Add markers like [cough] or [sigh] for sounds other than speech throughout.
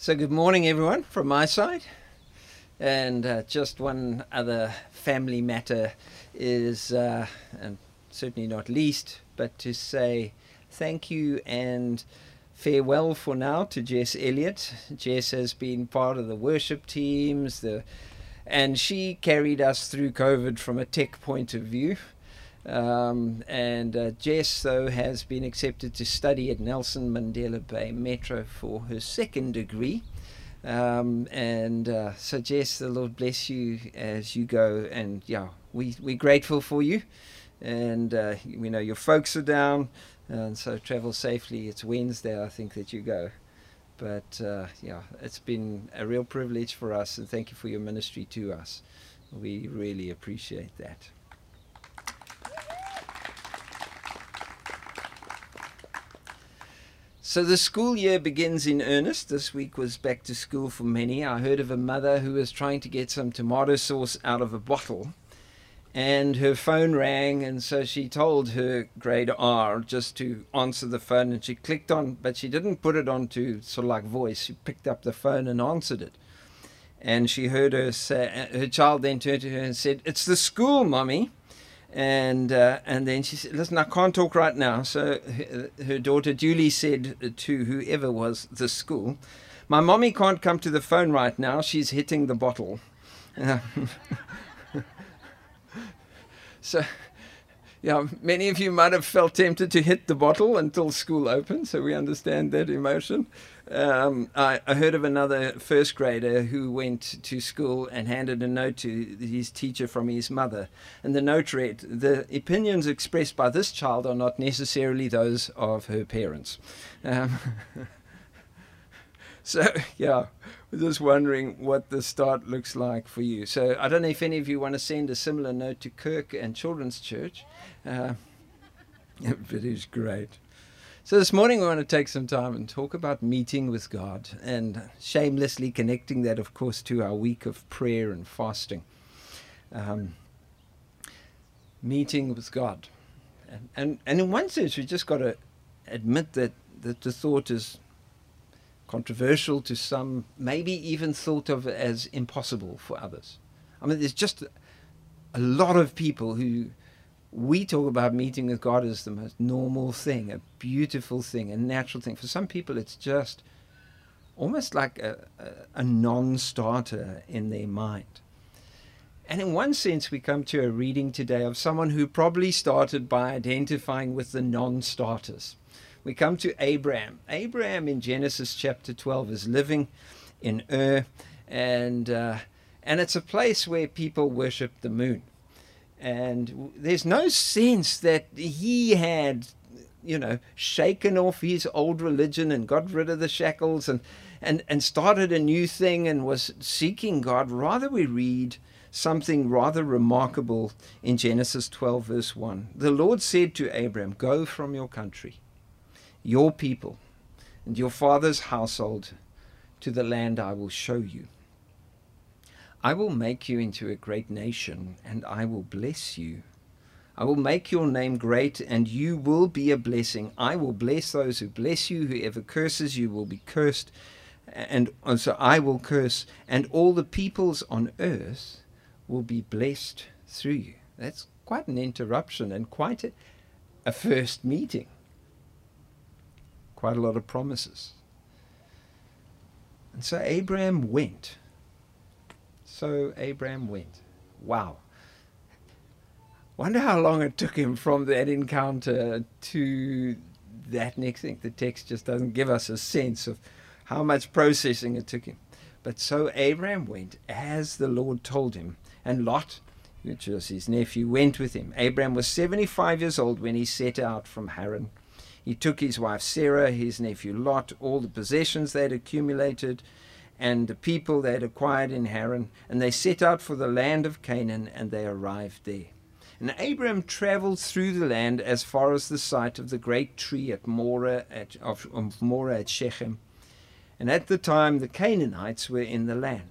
So, good morning, everyone, from my side. And uh, just one other family matter is, uh, and certainly not least, but to say thank you and farewell for now to Jess Elliott. Jess has been part of the worship teams, the, and she carried us through COVID from a tech point of view. Um, and uh, Jess, though, has been accepted to study at Nelson Mandela Bay Metro for her second degree. Um, and uh, so, Jess, the Lord bless you as you go. And yeah, we, we're grateful for you. And uh, we know your folks are down. And so, travel safely. It's Wednesday, I think, that you go. But uh, yeah, it's been a real privilege for us. And thank you for your ministry to us. We really appreciate that. So the school year begins in earnest. This week was back to school for many. I heard of a mother who was trying to get some tomato sauce out of a bottle, and her phone rang, and so she told her grade R just to answer the phone, and she clicked on, but she didn't put it onto sort of like voice. She picked up the phone and answered it, and she heard her say, her child then turned to her and said, "It's the school, mommy." And uh, and then she said, "Listen, I can't talk right now." So her, her, daughter Julie said to whoever was the school, "My mommy can't come to the phone right now. She's hitting the bottle." [laughs] so. Yeah, many of you might have felt tempted to hit the bottle until school opened, so we understand that emotion. Um, I, I, heard of another first grader who went to school and handed a note to his teacher from his mother. And the note read The opinions expressed by this child are not necessarily those of her parents. Um, [laughs] so, yeah, just wondering what the start looks like for you. So, I don't know if any of you want to send a similar note to Kirk and Children's Church. Uh, [laughs] it is great. So, this morning, we want to take some time and talk about meeting with God and shamelessly connecting that, of course, to our week of prayer and fasting. Um, meeting with God. And, and, and in one sense, we've just got to admit that, that the thought is controversial to some, maybe even thought of as impossible for others. I mean, there's just a lot of people who we talk about meeting with God as the most normal thing, a beautiful thing, a natural thing. For some people, it's just almost like a, a, a non starter in their mind. And in one sense, we come to a reading today of someone who probably started by identifying with the non starters. We come to Abraham. Abraham in Genesis chapter 12 is living in Ur, and, uh, and it's a place where people worship the moon. And there's no sense that he had, you know, shaken off his old religion and got rid of the shackles and, and, and started a new thing and was seeking God. Rather, we read something rather remarkable in Genesis 12, verse 1. The Lord said to Abram, Go from your country, your people, and your father's household to the land I will show you. I will make you into a great nation, and I will bless you. I will make your name great, and you will be a blessing. I will bless those who bless you. Whoever curses you will be cursed. And oh, so I will curse, and all the peoples on earth will be blessed through you. That's quite an interruption and quite a, a first meeting. Quite a lot of promises. And so Abraham went. So Abraham went. Wow. Wonder how long it took him from that encounter to that next thing. The text just doesn't give us a sense of how much processing it took him. But so Abraham went as the Lord told him, and Lot, which was his nephew, went with him. Abraham was 75 years old when he set out from Haran. He took his wife Sarah, his nephew Lot, all the possessions they had accumulated, and the people they had acquired in Haran, and they set out for the land of Canaan, and they arrived there. And Abram traveled through the land as far as the site of the great tree at Moreh at, of, of Moreh at Shechem. And at the time, the Canaanites were in the land.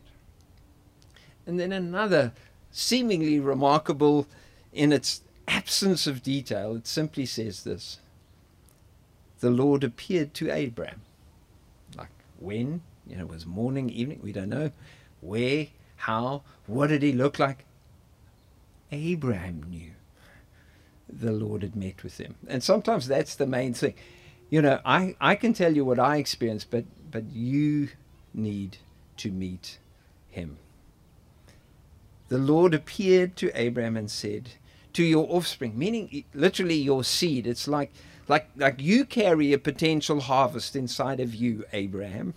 And then another seemingly remarkable in its absence of detail, it simply says this The Lord appeared to Abram. Like when? You know, it was morning, evening, we don't know. Where, how, what did he look like? Abraham knew the Lord had met with him. And sometimes that's the main thing. You know, I, I can tell you what I experienced, but but you need to meet him. The Lord appeared to Abraham and said, To your offspring, meaning literally your seed. It's like like like you carry a potential harvest inside of you, Abraham.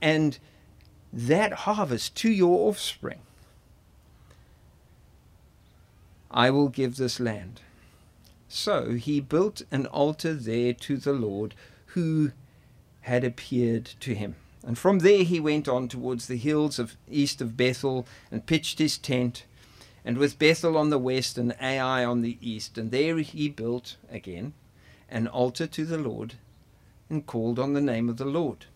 And that harvest to your offspring I will give this land. So he built an altar there to the Lord who had appeared to him. And from there he went on towards the hills of east of Bethel and pitched his tent, and with Bethel on the west and Ai on the east. And there he built again an altar to the Lord and called on the name of the Lord.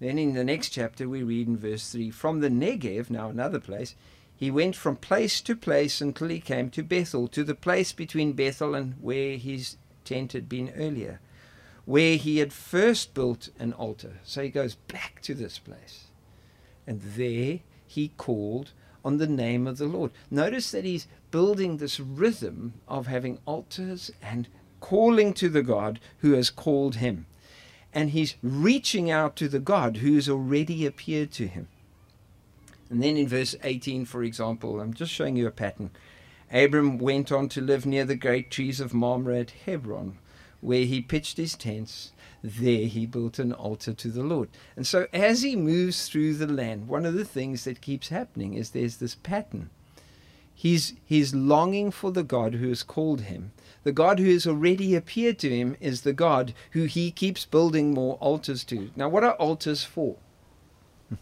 Then in the next chapter we read in verse 3 From the Negev, now another place, he went from place to place until he came to Bethel, to the place between Bethel and where his tent had been earlier, where he had first built an altar. So he goes back to this place. And there he called on the name of the Lord. Notice that he's building this rhythm of having altars and calling to the God who has called him. And he's reaching out to the God who has already appeared to him. And then in verse 18, for example, I'm just showing you a pattern. Abram went on to live near the great trees of Mamre at Hebron, where he pitched his tents. There he built an altar to the Lord. And so as he moves through the land, one of the things that keeps happening is there's this pattern. He's, he's longing for the God who has called him. The God who has already appeared to him is the God who he keeps building more altars to. Now, what are altars for? [laughs]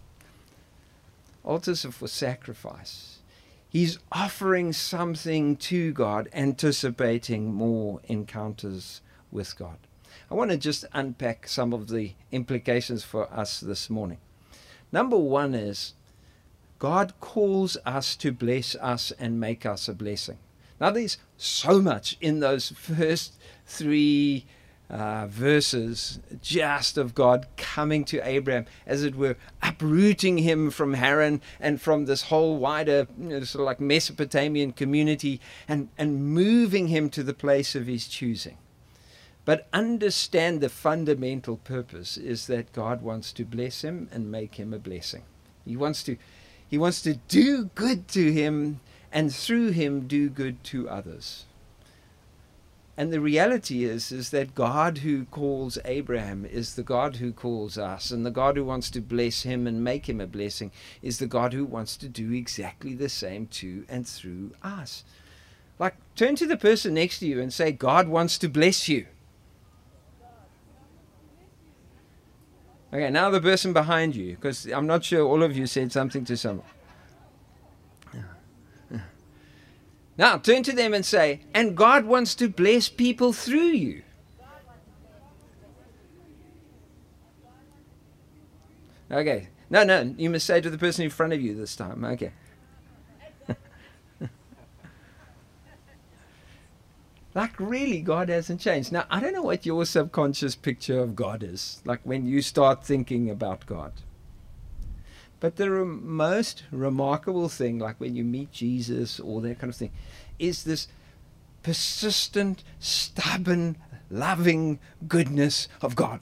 Altars are for sacrifice. He's offering something to God, anticipating more encounters with God. I want to just unpack some of the implications for us this morning. Number one is God calls us to bless us and make us a blessing. Now, there's so much in those first three uh, verses just of God coming to Abraham, as it were, uprooting him from Haran and from this whole wider, you know, sort of like Mesopotamian community and, and moving him to the place of his choosing. But understand the fundamental purpose is that God wants to bless him and make him a blessing. He wants to, he wants to do good to him and through him do good to others. And the reality is, is that God who calls Abraham is the God who calls us. And the God who wants to bless him and make him a blessing is the God who wants to do exactly the same to and through us. Like, turn to the person next to you and say, God wants to bless you. Okay, now the person behind you, because I'm not sure all of you said something to someone. Now turn to them and say, and God wants to bless people through you. Okay. No, no, you must say to the person in front of you this time. Okay. [laughs] like, really, God hasn't changed. Now, I don't know what your subconscious picture of God is, like when you start thinking about God. But the most remarkable thing, like when you meet Jesus or that kind of thing, is this persistent, stubborn, loving goodness of God.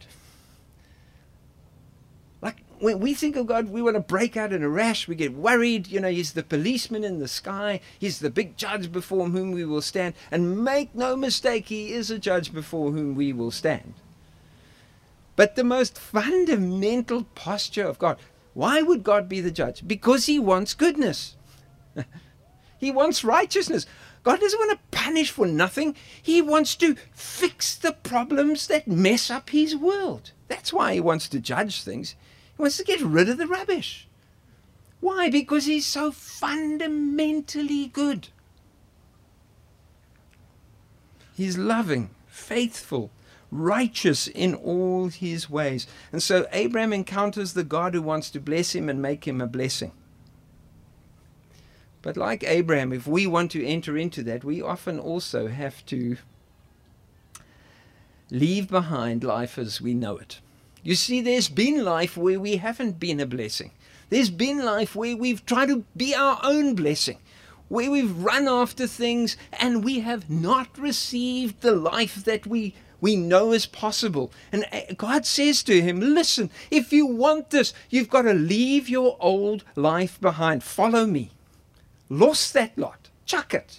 Like when we think of God, we want to break out in a rash. We get worried. You know, He's the policeman in the sky. He's the big judge before whom we will stand. And make no mistake, He is a judge before whom we will stand. But the most fundamental posture of God, why would God be the judge? Because he wants goodness. [laughs] he wants righteousness. God doesn't want to punish for nothing. He wants to fix the problems that mess up his world. That's why he wants to judge things. He wants to get rid of the rubbish. Why? Because he's so fundamentally good. He's loving, faithful, righteous in all his ways. And so Abraham encounters the God who wants to bless him and make him a blessing. But like Abraham, if we want to enter into that, we often also have to leave behind life as we know it. You see, there's been life where we haven't been a blessing. There's been life where we've tried to be our own blessing, where we've run after things and we have not received the life that we we know is possible. And uh, God says to him, Listen, if you want this, you've got to leave your old life behind. Follow me. Lost that lot. Chuck it.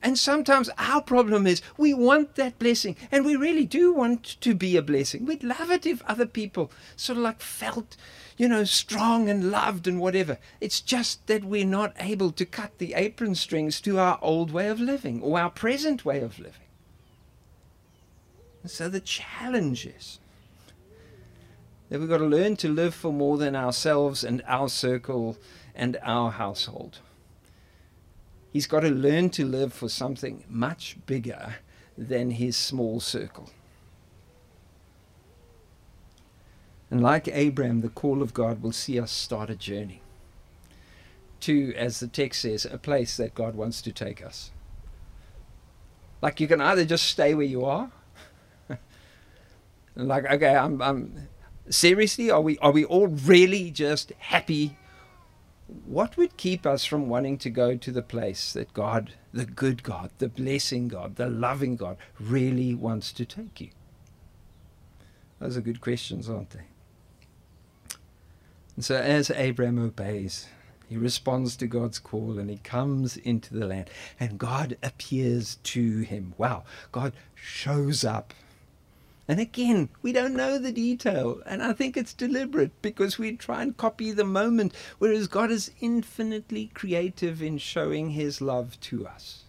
And sometimes our problem is we want that blessing, and we really do want to be a blessing. We'd love it if other people sort of like felt, you know, strong and loved and whatever. It's just that we're not able to cut the apron strings to our old way of living or our present way of living. So the challenge is that we've got to learn to live for more than ourselves and our circle and our household. He's got to learn to live for something much bigger than his small circle. And like Abraham, the call of God will see us start a journey to, as the text says, a place that God wants to take us. Like you can either just stay where you are, like okay, I'm, I'm seriously, are we are we all really just happy what would keep us from wanting to go to the place that God, the good God, the blessing God, the loving God, really wants to take you? Those are good questions, aren't they? And so, as Abraham obeys, he responds to God's call and he comes into the land, and God appears to him. Wow, God shows up and again, we don't know the detail. And I think it's deliberate because we try and copy the moment, whereas God is infinitely creative in showing his love to us.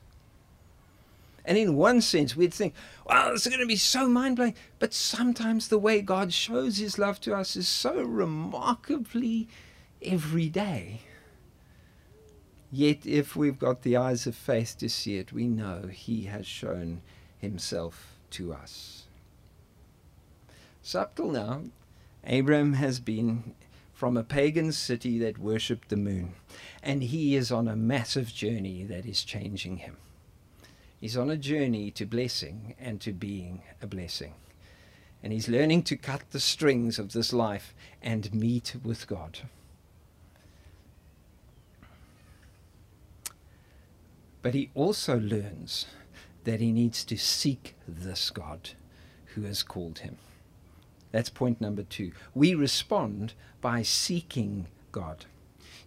And in one sense, we'd think, wow, this is going to be so mind blowing. But sometimes the way God shows his love to us is so remarkably everyday. Yet, if we've got the eyes of faith to see it, we know he has shown himself to us. So up till now, Abram has been from a pagan city that worshipped the moon, and he is on a massive journey that is changing him. He's on a journey to blessing and to being a blessing. And he's learning to cut the strings of this life and meet with God. But he also learns that he needs to seek this God who has called him. That's point number two. We respond by seeking God.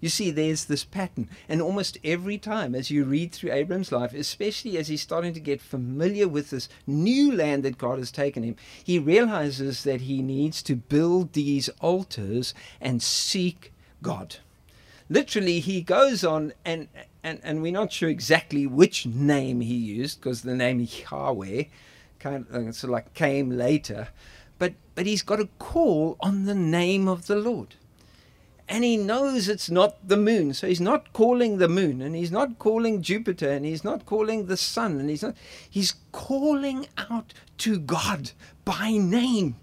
You see, there's this pattern. And almost every time as you read through Abram's life, especially as he's starting to get familiar with this new land that God has taken him, he realizes that he needs to build these altars and seek God. Literally, he goes on, and, and, and we're not sure exactly which name he used because the name Yahweh kind of, uh, sort of like came later but but he's got a call on the name of the Lord. And he knows it's not the moon. So he's not calling the moon and he's not calling Jupiter and he's not calling the sun and he's not he's calling out to God by name.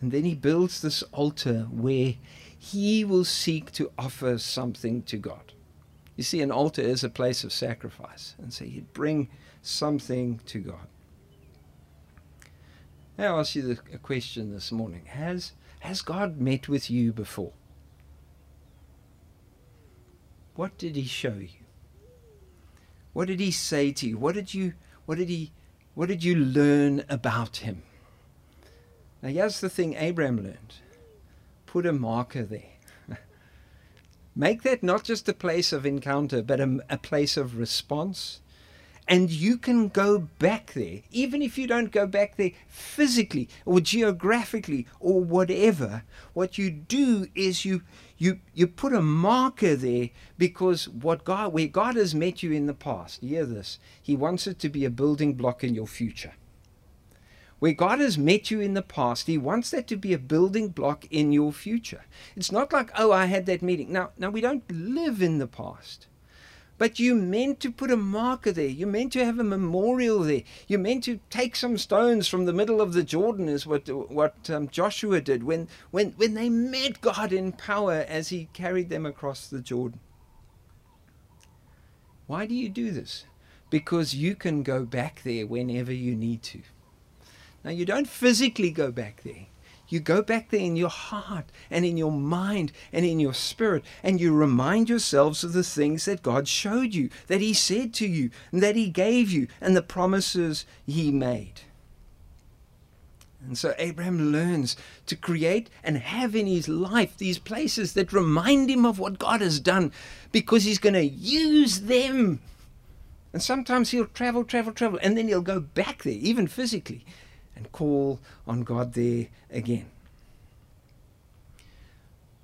And then he builds this altar where he will seek to offer something to God. You see, an altar is a place of sacrifice. And so he'd bring something to God. I ask you a question this morning. Has, has God met with you before? What did he show you? What did he say to you? What did you what did he what did you learn about him? Now here's the thing Abraham learned. Put a marker there. [laughs] Make that not just a place of encounter, but a, a place of response and you can go back there, even if you don't go back there physically or geographically or whatever. What you do is you you you put a marker there because what God where God has met you in the past, hear this, He wants it to be a building block in your future. Where God has met you in the past, He wants that to be a building block in your future. It's not like, oh, I had that meeting. Now, now we don't live in the past. But you meant to put a marker there. You meant to have a memorial there. You meant to take some stones from the middle of the Jordan, is what what um, Joshua did when when when they met God in power as He carried them across the Jordan. Why do you do this? Because you can go back there whenever you need to. Now, you don't physically go back there. You go back there in your heart and in your mind and in your spirit, and you remind yourselves of the things that God showed you, that He said to you, and that He gave you, and the promises He made. And so Abraham learns to create and have in his life these places that remind him of what God has done because he's going to use them. And sometimes he'll travel, travel, travel, and then he'll go back there, even physically, and call on God there again.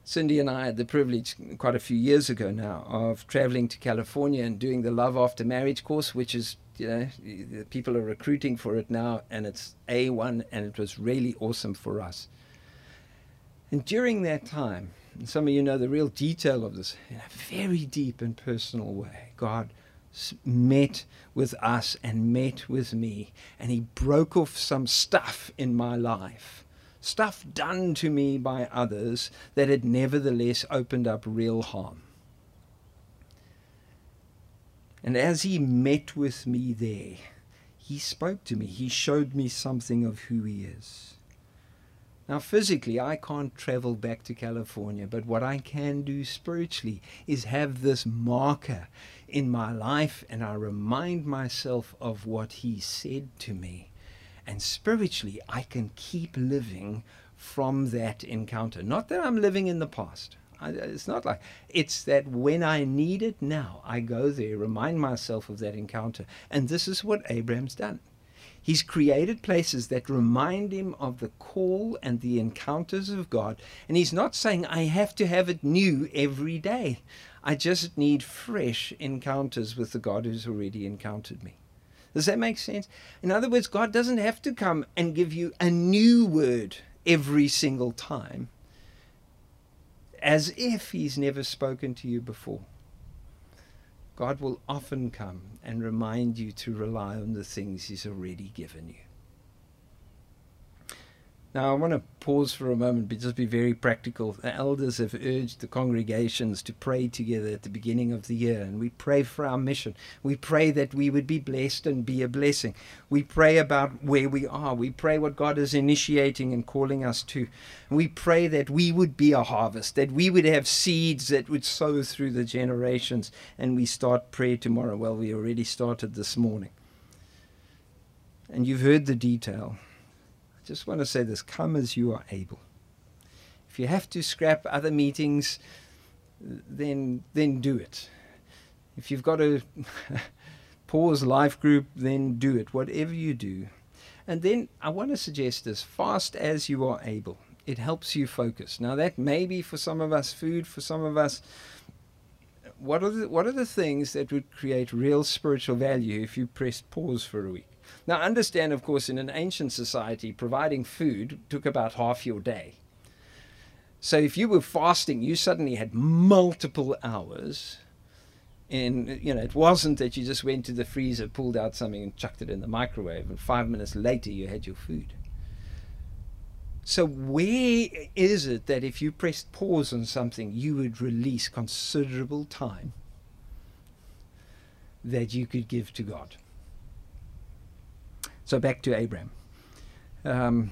Cindy and I had the privilege quite a few years ago now of traveling to California and doing the Love After Marriage course, which is, you know, people are recruiting for it now, and it's A1, and it was really awesome for us. And during that time, some of you know the real detail of this, in a very deep and personal way, God met with us and met with me, and He broke off some stuff in my life, stuff done to me by others that had nevertheless opened up real harm. And as He met with me there, He spoke to me, He showed me something of who He is. Now, physically, I can't travel back to California, but what I can do spiritually is have this marker in my life and I remind myself of what He said to me. And spiritually, I can keep living from that encounter. Not that I'm living in the past. I, it's not like it's that when I need it now, I go there, remind myself of that encounter. And this is what Abraham's done. He's created places that remind him of the call and the encounters of God. And he's not saying, I have to have it new every day. I just need fresh encounters with the God who's already encountered me. Does that make sense? In other words, God doesn't have to come and give you a new word every single time as if He's never spoken to you before. God will often come and remind you to rely on the things He's already given you. Now, I want to pause for a moment, but just be very practical. The elders have urged the congregations to pray together at the beginning of the year, and we pray for our mission. We pray that we would be blessed and be a blessing. We pray about where we are. We pray what God is initiating and calling us to. We pray that we would be a harvest, that we would have seeds that would sow through the generations. And we start prayer tomorrow. Well, we already started this morning. And you've heard the detail just want to say this come as you are able. If you have to scrap other meetings, then then do it. If you've got to [laughs] pause life group, then do it. Whatever you do. And then I want to suggest this fast as you are able. It helps you focus. Now that may be for some of us food, for some of us what are the what are the things that would create real spiritual value if you pressed pause for a week? Now, understand, of course, in an ancient society, providing food took about half your day. So if you were fasting, you suddenly had multiple hours. And, you know, it wasn't that you just went to the freezer, pulled out something, and chucked it in the microwave, and five minutes later you had your food. So, where is it that if you pressed pause on something, you would release considerable time that you could give to God? So back to Abraham. Um,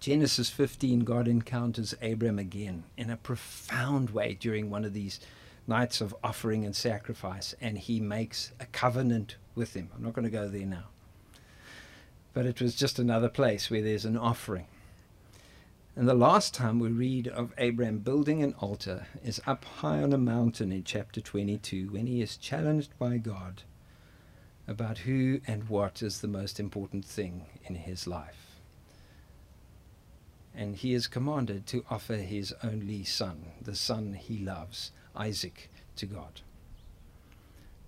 Genesis 15, God encounters Abraham again in a profound way during one of these nights of offering and sacrifice, and he makes a covenant with him. I'm not going to go there now. But it was just another place where there's an offering. And the last time we read of Abraham building an altar is up high on a mountain in chapter 22 when he is challenged by God about who and what is the most important thing in his life. And he is commanded to offer his only son, the son he loves, Isaac, to God.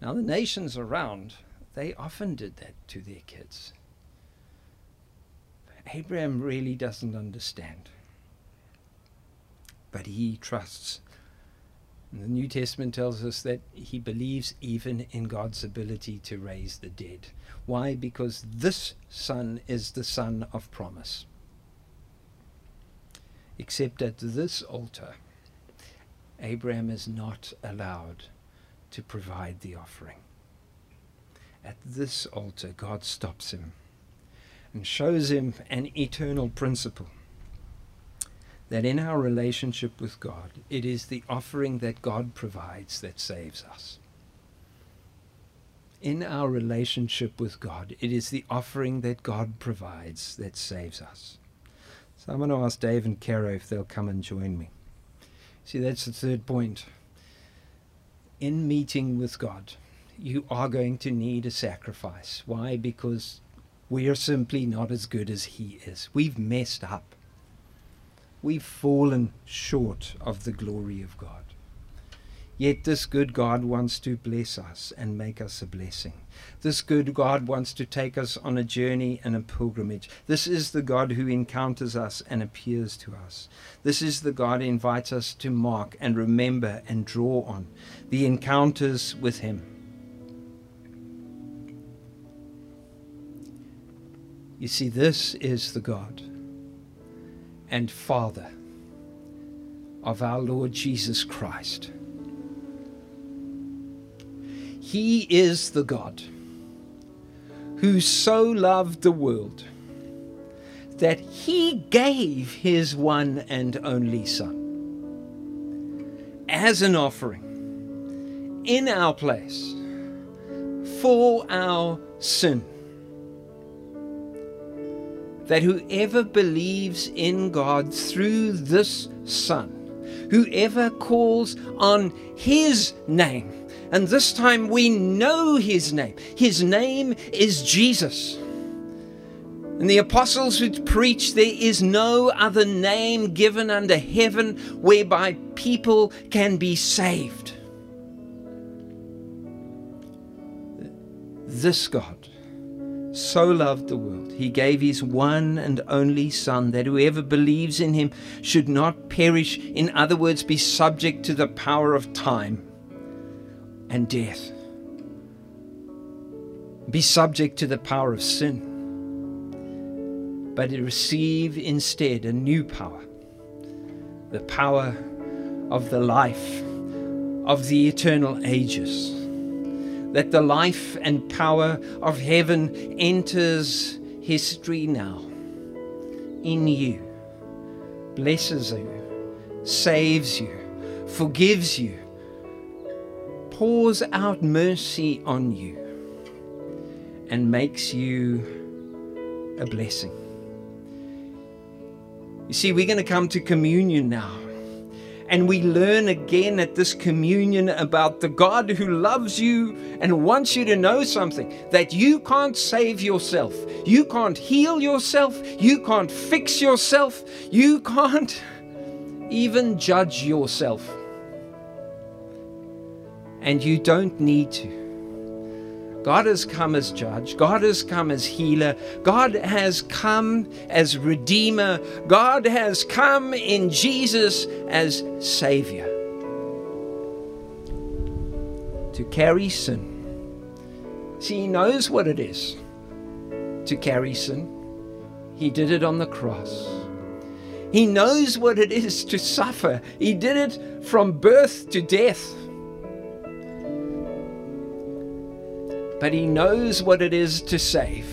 Now, the nations around, they often did that to their kids. Abraham really doesn't understand. But he trusts the New Testament tells us that he believes even in God's ability to raise the dead. Why? Because this son is the son of promise. Except at this altar, Abraham is not allowed to provide the offering. At this altar, God stops him and shows him an eternal principle that in our relationship with God, it is the offering that God provides that saves us. In our relationship with God, it is the offering that God provides that saves us. So I'm going to ask Dave and Caro if they'll come and join me. See, that's the third point. In meeting with God, you are going to need a sacrifice. Why? Because we are simply not as good as He is. We've messed up. We've fallen short of the glory of God. Yet this good God wants to bless us and make us a blessing. This good God wants to take us on a journey and a pilgrimage. This is the God who encounters us and appears to us. This is the God who invites us to mark and remember and draw on the encounters with Him. You see, this is the God and Father of our Lord Jesus Christ. He is the God who so loved the world that he gave his one and only Son as an offering in our place for our sin that whoever believes in God through this Son, whoever calls on His name, and this time we know His name, His name is Jesus. And the apostles would preach, There is no other name given under heaven whereby people can be saved. This God so loved the world, he gave his one and only Son, that whoever believes in him should not perish, in other words, be subject to the power of time and death, be subject to the power of sin, but receive instead a new power, the power of the life of the eternal ages that the life and power of heaven enters history now in you, blesses you, saves you, forgives you, pours out mercy on you, and makes you a blessing. You see, we're going to come to communion now. And we learn again at this communion about the God who loves you and wants you to know something that you can't save yourself. You can't heal yourself. You can't fix yourself. You can't [laughs] even judge yourself. And you don't need to. God has come as judge. God has come as healer. God has come as redeemer. God has come in Jesus as savior. To carry sin. See, he knows what it is to carry sin. He did it on the cross. He knows what it is to suffer. He did it from birth to death. But he knows what it is to save.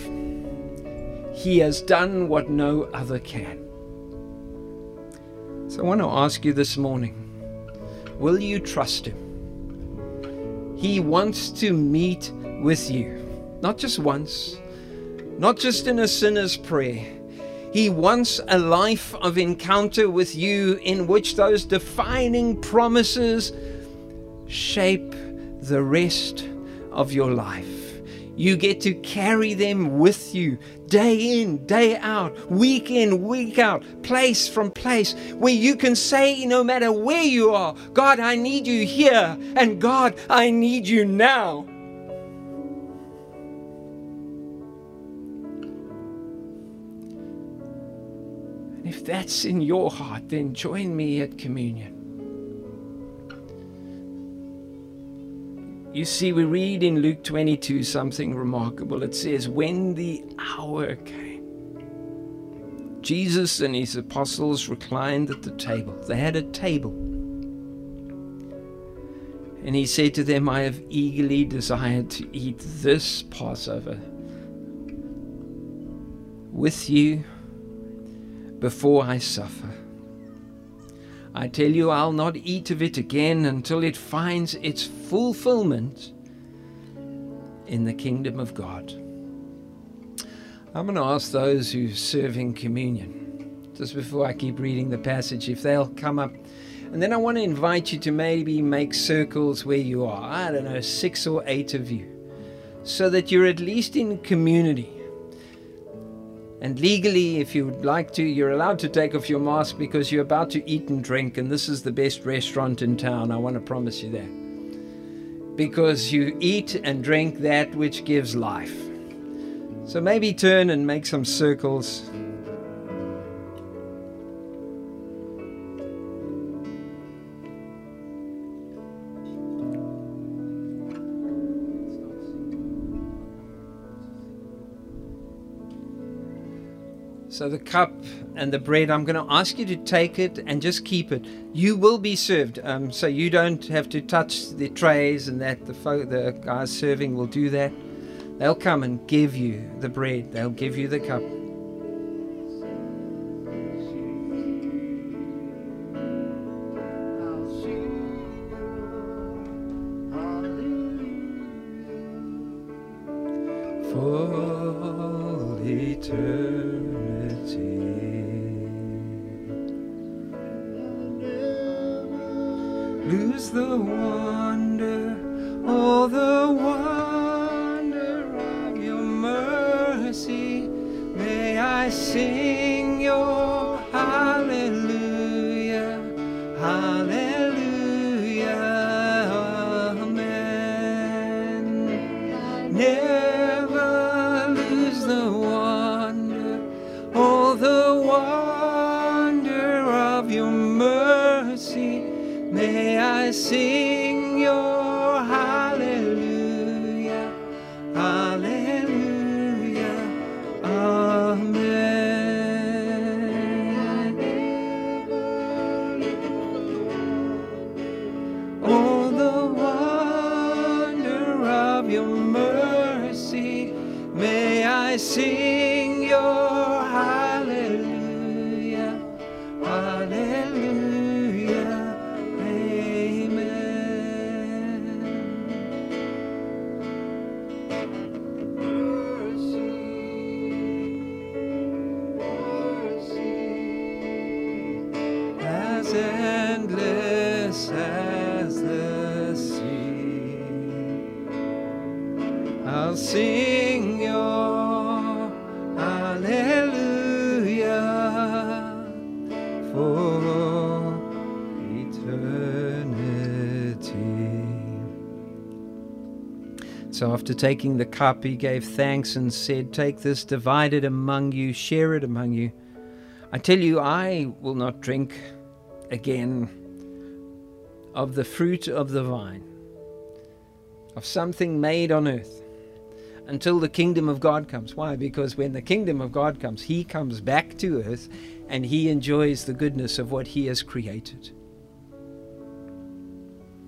He has done what no other can. So I want to ask you this morning will you trust him? He wants to meet with you, not just once, not just in a sinner's prayer. He wants a life of encounter with you in which those defining promises shape the rest of your life. You get to carry them with you day in, day out, week in, week out, place from place, where you can say, no matter where you are, God, I need you here, and God, I need you now. And if that's in your heart, then join me at communion. You see, we read in Luke 22 something remarkable. It says, When the hour came, Jesus and his apostles reclined at the table. They had a table. And he said to them, I have eagerly desired to eat this Passover with you before I suffer. I tell you, I'll not eat of it again until it finds its fulfillment in the kingdom of God. I'm going to ask those who serve in communion, just before I keep reading the passage, if they'll come up. And then I want to invite you to maybe make circles where you are. I don't know, six or eight of you, so that you're at least in community. And legally, if you would like to, you're allowed to take off your mask because you're about to eat and drink, and this is the best restaurant in town. I want to promise you that. Because you eat and drink that which gives life. So maybe turn and make some circles. So, the cup and the bread, I'm going to ask you to take it and just keep it. You will be served. Um, so, you don't have to touch the trays and that. The, the guys serving will do that. They'll come and give you the bread, they'll give you the cup. Hallelujah, So after taking the cup, he gave thanks and said, Take this, divide it among you, share it among you. I tell you, I will not drink again of the fruit of the vine, of something made on earth, until the kingdom of God comes. Why? Because when the kingdom of God comes, he comes back to earth and he enjoys the goodness of what he has created.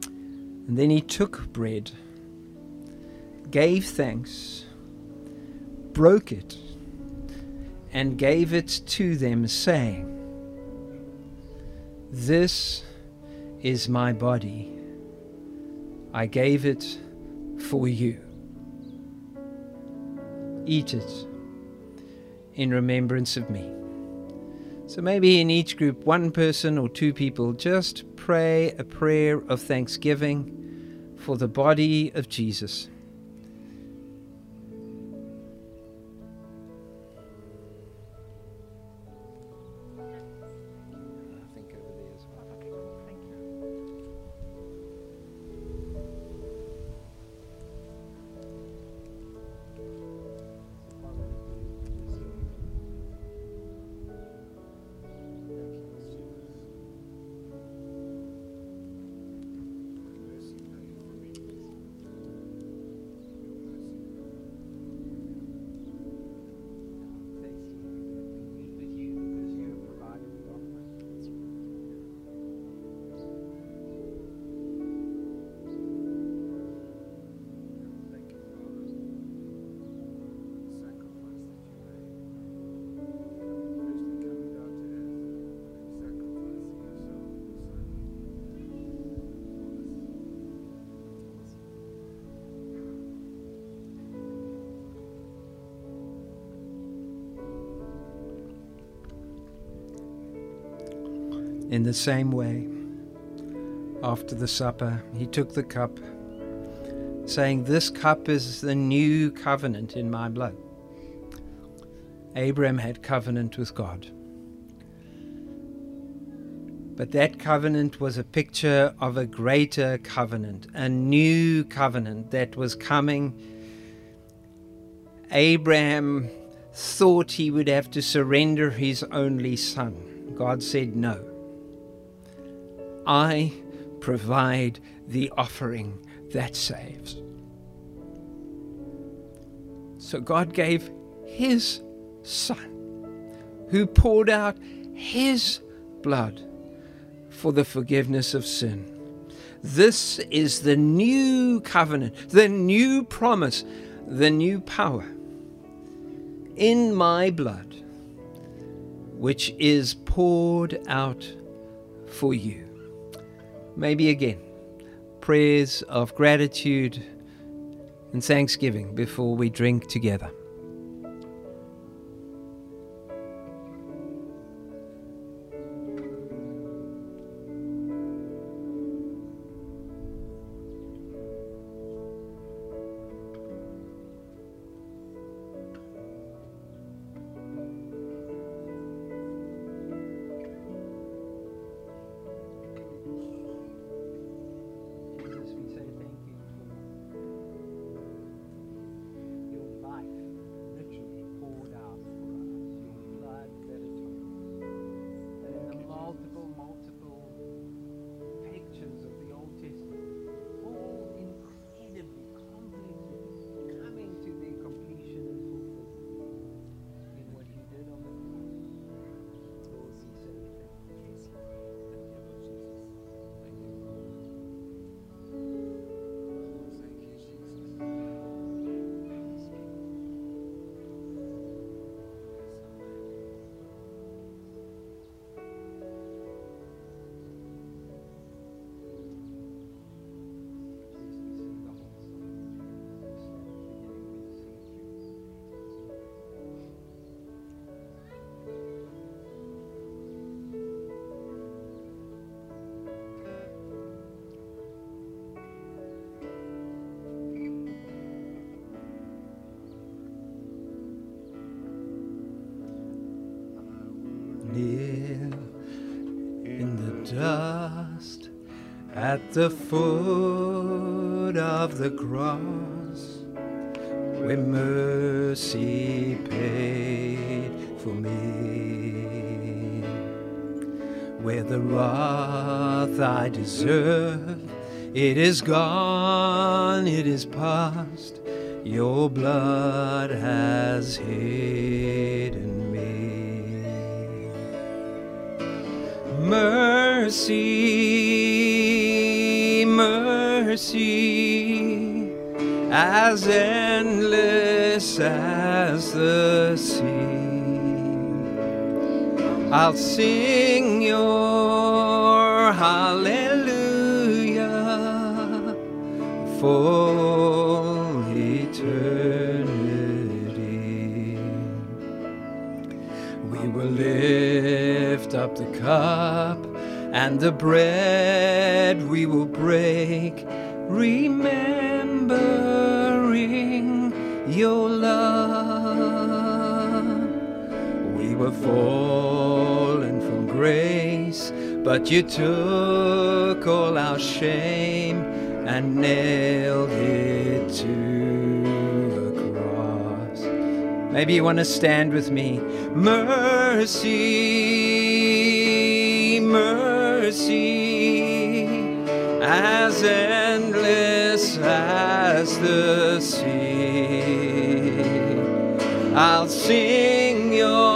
And then he took bread, gave thanks, broke it, and gave it to them, saying, This is my body. I gave it for you. Eat it in remembrance of me. So maybe in each group, one person or two people just pray a prayer of thanksgiving for the body of Jesus. In the same way, after the supper, he took the cup, saying, This cup is the new covenant in my blood. Abraham had covenant with God. But that covenant was a picture of a greater covenant, a new covenant that was coming. Abraham thought he would have to surrender his only son. God said, No. I provide the offering that saves. So God gave his son, who poured out his blood for the forgiveness of sin. This is the new covenant, the new promise, the new power in my blood, which is poured out for you. Maybe again, prayers of gratitude and thanksgiving before we drink together. The foot of the cross where mercy paid for me where the wrath I deserve it is gone it is past your blood has hidden mercy, as endless as the sea. I'll sing your hallelujah for eternity. We will lift up the cup and the bread we will break, remembering your love. We were fallen from grace, but you took all our shame and nailed it to the cross. Maybe you want to stand with me. Mercy, mercy as endless as the sea. I'll sing your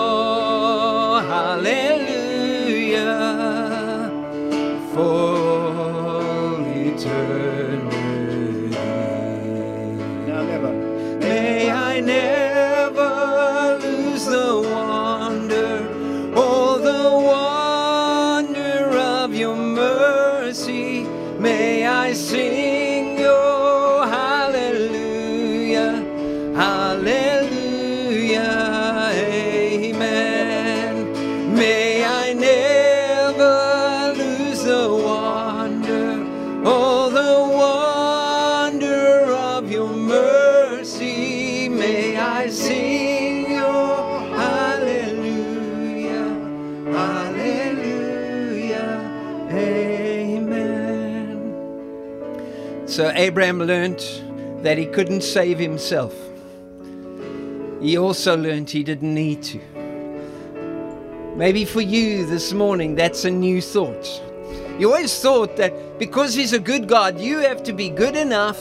Abraham learned that he couldn't save himself. He also learned he didn't need to. Maybe for you this morning, that's a new thought. You always thought that because He's a good God, you have to be good enough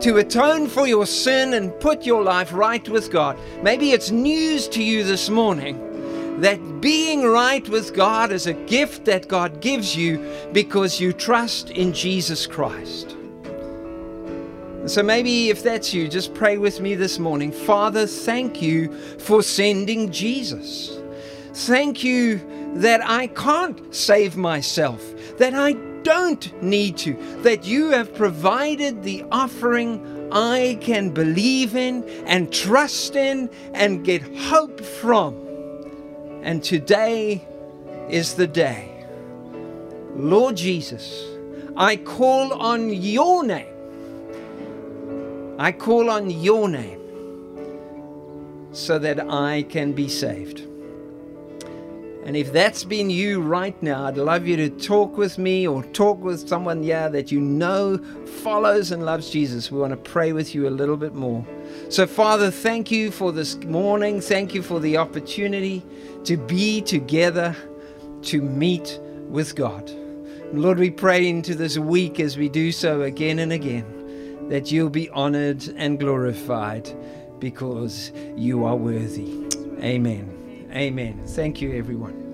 to atone for your sin and put your life right with God. Maybe it's news to you this morning that being right with God is a gift that God gives you because you trust in Jesus Christ. So maybe if that's you, just pray with me this morning. Father, thank you for sending Jesus. Thank you that I can't save myself, that I don't need to, that you have provided the offering I can believe in and trust in and get hope from. And today is the day. Lord Jesus, I call on your name. I call on your name so that I can be saved. And if that's been you right now, I'd love you to talk with me or talk with someone, yeah, that you know follows and loves Jesus. We want to pray with you a little bit more. So, Father, thank you for this morning. Thank you for the opportunity to be together to meet with God. Lord, we pray into this week as we do so again and again that you'll be honored and glorified because you are worthy. Amen. Amen. Thank you, everyone.